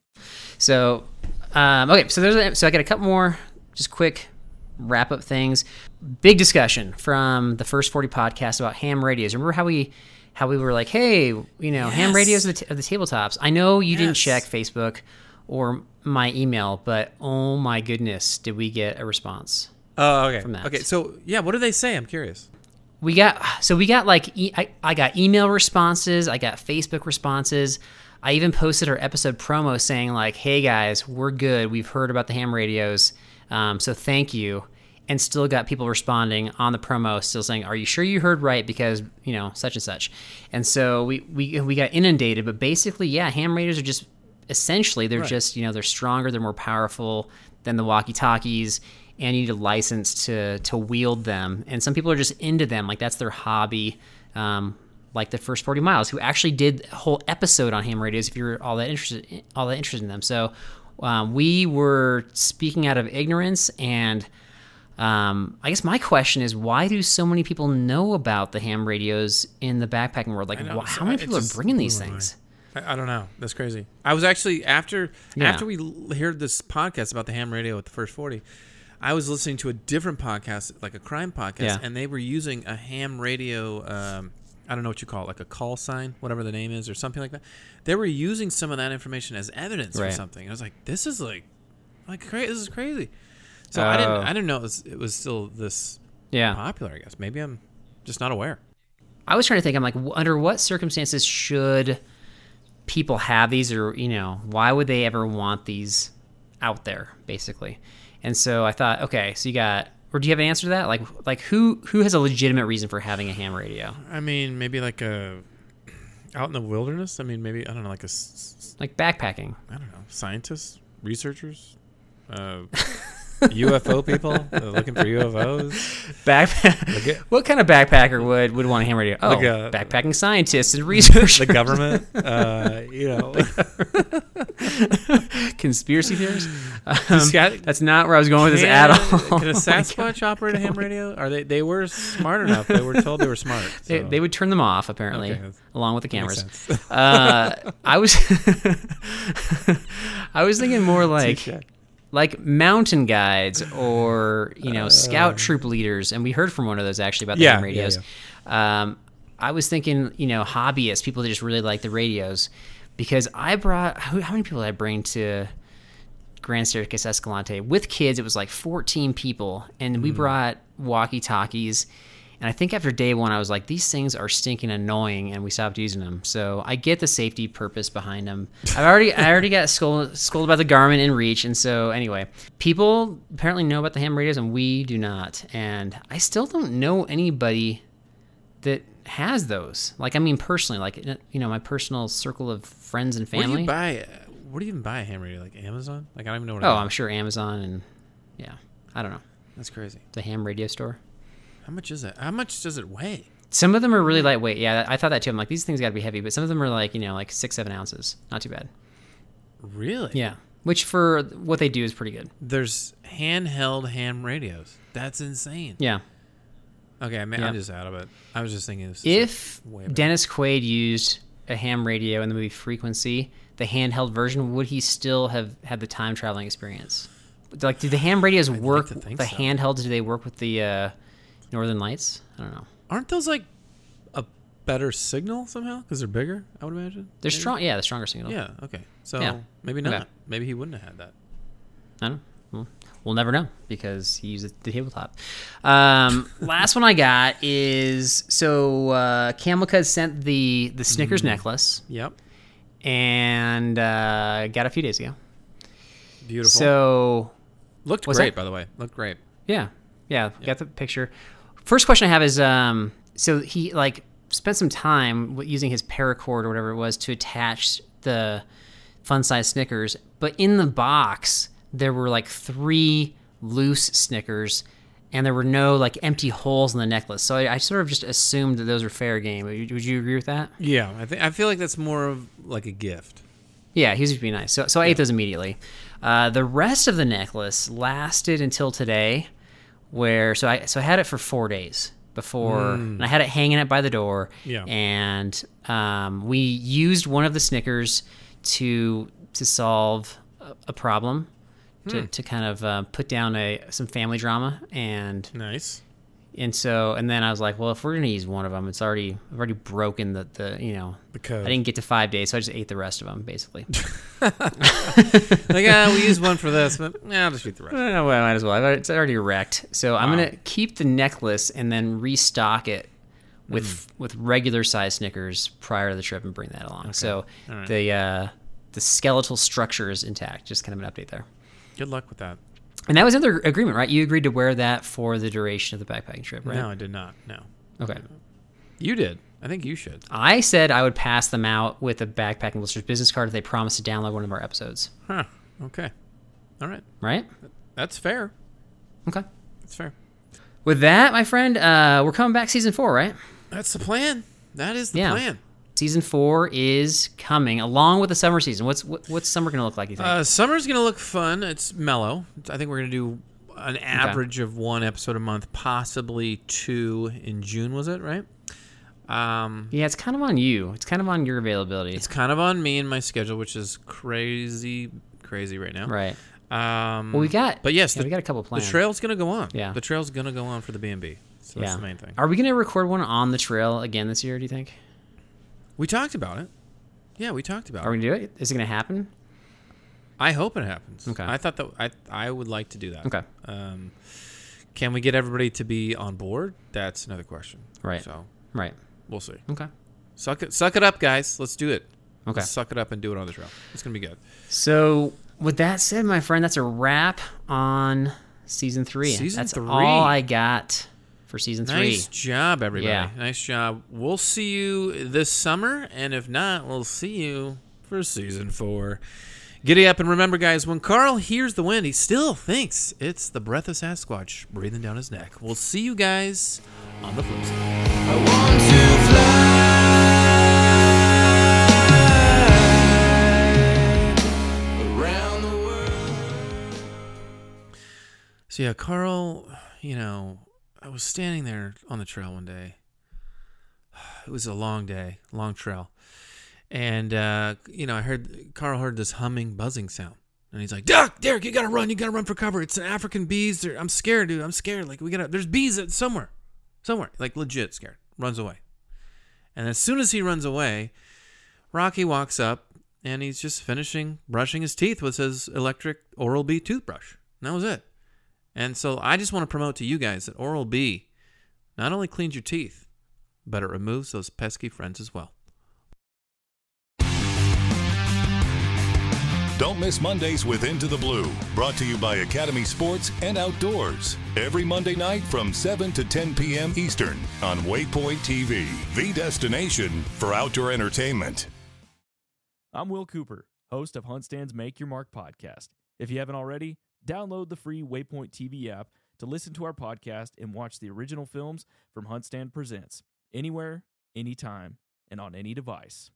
So, um, okay, so there's a, so I got a couple more just quick wrap up things. Big discussion from the first 40 podcast about ham radios. Remember how we how we were like, hey, you know, ham radios of the, t- of the tabletops. I know you didn't check Facebook or my email, but oh my goodness, did we get a response? Oh, okay. From that. Okay, so yeah, what do they say? I'm curious. we got so we got like e- I, I got email responses i got facebook responses i even posted our episode promo saying like hey guys we're good we've heard about the ham radios um, so thank you and still got people responding on the promo still saying are you sure you heard right because you know such and such and so we we, we got inundated but basically yeah ham radios are just essentially they're just you know they're stronger they're more powerful than the walkie talkies and you need a license to to wield them. And some people are just into them, like that's their hobby. Um, like the first 40 miles, who actually did a whole episode on ham radios. If you're all that interested, all that interested in them, so um, we were speaking out of ignorance. And um, I guess my question is, why do so many people know about the ham radios in the backpacking world? Like, know, how many people are bringing these things? I, I don't know. That's crazy. I was actually after Yeah. after we l- heard this podcast about the ham radio at the first forty. I was listening to a different podcast, like a crime podcast, Yeah. and they were using a ham radio. Um, I don't know what you call it, like a call sign, whatever the name is, or something like that. They were using some of that information as evidence Right. or something. I was like, this is like, like crazy. This is crazy. So I didn't Oh. I didn't know it was, it was still this Yeah. popular. I guess maybe I'm just not aware. I was trying to think. I'm like, w- under what circumstances should people have these, or you know, why would they ever want these out there, basically? And so I thought, okay, so you got, or do you have an answer to that? Like, like who who has a legitimate reason for having a ham radio? I mean, maybe like a out in the wilderness. I mean, maybe I don't know, like a Like backpacking. I don't know, scientists, researchers, uh, <laughs> UFO people uh, looking for UFOs. Backpack. <laughs> What kind of backpacker would would want a ham radio? Oh, Like a- backpacking scientists and <laughs> researchers. the government, uh, you know. <laughs> conspiracy theories. Um, guy- that's not where I was going with this at all. Can a Sasquatch operate a ham radio? Are they? They were smart enough. They were told they were smart. They, so they would turn them off apparently, Okay, along with the cameras. uh, I was, I was thinking more like. Like mountain guides or you Uh. know scout troop leaders, and we heard from one of those actually about the Yeah, ham yeah, radios. Um, I was thinking, you know, hobbyists, people that just really like the radios, because I brought how, how many people did I bring to Grand Staircase Escalante with kids? It was like 14 people, and Hmm. we brought walkie talkies. And I think after day one, I was like, these things are stinking annoying, and we stopped using them. So I get the safety purpose behind them. I've already, I already got scolded, scolded by the Garmin inReach, and so anyway, people apparently know about the ham radios, and we do not. And I still don't know anybody that has those. Like, I mean, personally, like you know, my personal circle of friends and family. Where do you buy? Where do you even buy a ham radio? Like Amazon? Like I don't even know what. oh, I'm sure Amazon and yeah, I don't know That's crazy. the ham radio store. How much is it? How much does it weigh? Some of them are really lightweight. Yeah, I thought that too. I'm like, these things got to be heavy, but some of them are like, you know, like six, seven ounces. Not too bad. Really? Yeah. Which for what they do is pretty good. There's handheld ham radios. That's insane. Yeah. Okay, I mean, Yeah. I'm just out of it. I was just thinking. If way. Dennis Quaid used a ham radio in the movie Frequency, the handheld version, would he still have had the time traveling experience? Like, do the ham radios work? to think the so. handhelds, do they work with the uh, Northern Lights? I don't know. aren't those like a better signal somehow because they're bigger? I would imagine. They're Maybe? strong. Yeah, the stronger signal. Yeah. Okay. So Yeah. maybe not. Okay. Maybe he wouldn't have had that. I don't know. Well, we'll never know because he used the tabletop. Um, <laughs> last one I got is so uh, Cud sent the the Snickers necklace Yep. and uh, got a few days ago. Beautiful. So looked great, that- by the way. Looked great. yeah, yeah, got the picture. First question I have is um, so he like spent some time using his paracord or whatever it was to attach the fun size Snickers, but in the box there were like three loose Snickers. And there were no like empty holes in the necklace, so I, I sort of just assumed that those were fair game. Would you, would you agree with that? Yeah, I think I feel like that's more of like a gift. Yeah, he was be nice. So, so I ate those immediately. Uh, the rest of the necklace lasted until today, where so I so I had it for four days before, and I had it hanging up by the door. Yeah. and um, we used one of the Snickers to to solve a, a problem. To, to kind of uh, put down a some family drama and Nice. And so and then I was like, well, if we're gonna use one of them, it's already I've already broken the the you know The code. I didn't get to five days, so I just ate the rest of them basically. <laughs> like, ah, we used one for this, but yeah, I'll just eat the rest. Eh, well, I might as well. It's already wrecked. So I'm gonna keep the necklace and then restock it with with regular size Snickers prior to the trip and bring that along. So Alright. the uh, the skeletal structure is intact. Just kind of an update there. Good luck with that. And that was another agreement, right? You agreed to wear that for the duration of the backpacking trip, right? No, I did not. No, Okay. you did. I think you should. I said I would pass them out with a Backpacking Blisters business card if they promised to download one of our episodes. Huh. Okay. All right. Right? That's fair. Okay. That's fair. With that, my friend, uh, we're coming back season four, right? That's the plan. That is the Yeah. plan. Season four is coming along with the summer season. What's what, what's summer gonna look like? You think? Uh, summer's gonna look fun. It's mellow. I think we're gonna do an average of one episode a month, possibly two in June. Was it right? Um, yeah, it's kind of on you. It's kind of on your availability. it's kind of on me and my schedule, which is crazy, crazy right now. right. Um, Well, we got. but yes, yeah, the, we got a couple plans. the trail's gonna go on. Yeah. the trail's gonna go on for the B and B. So that's Yeah. the main thing. Are we gonna record one on the trail again this year? Do you think? We talked about it. Yeah, we talked about it. Are we it. gonna do it? Is it gonna happen? I hope it happens. Okay. I thought that I I would like to do that. Okay. Um, can we get everybody to be on board? That's another question. Right. So Right. we'll see. Okay. Suck it, suck it up, guys. Let's do it. Okay. Let's suck it up and do it on the trail. It's gonna be good. So, with that said, my friend, that's a wrap on season three. Season that's three. all I got for season three, Nice three. job, everybody. Yeah. Nice job. We'll see you this summer, and if not, we'll see you for season four. Giddy up and remember, guys, when Carl hears the wind, he still thinks it's the breath of Sasquatch breathing down his neck. We'll see you guys on the flip side. So yeah, Carl, you know, I was standing there on the trail one day. <sighs> It was a long day, long trail. And uh, you know, I heard Carl heard this humming, buzzing sound. And he's like, Duck, Derek, you gotta run, you gotta run for cover. It's an African bees. They're, I'm scared, dude. I'm scared. Like we gotta there's bees somewhere. Somewhere. Like legit scared. Runs away. And as soon as he runs away, Rocky walks up and he's just finishing brushing his teeth with his electric Oral B toothbrush. And that was it. And so I just want to promote to you guys that Oral B not only cleans your teeth, but it removes those pesky friends as well. Don't miss Mondays with Into the Blue, brought to you by Academy Sports and Outdoors. Every Monday night from 7 to 10 p.m. Eastern on Waypoint TV, the destination for outdoor entertainment. I'm Will Cooper, host of Huntstand's Make Your Mark podcast. If you haven't already, download the free Waypoint TV app to listen to our podcast and watch the original films from Huntstand Presents anywhere, anytime, and on any device.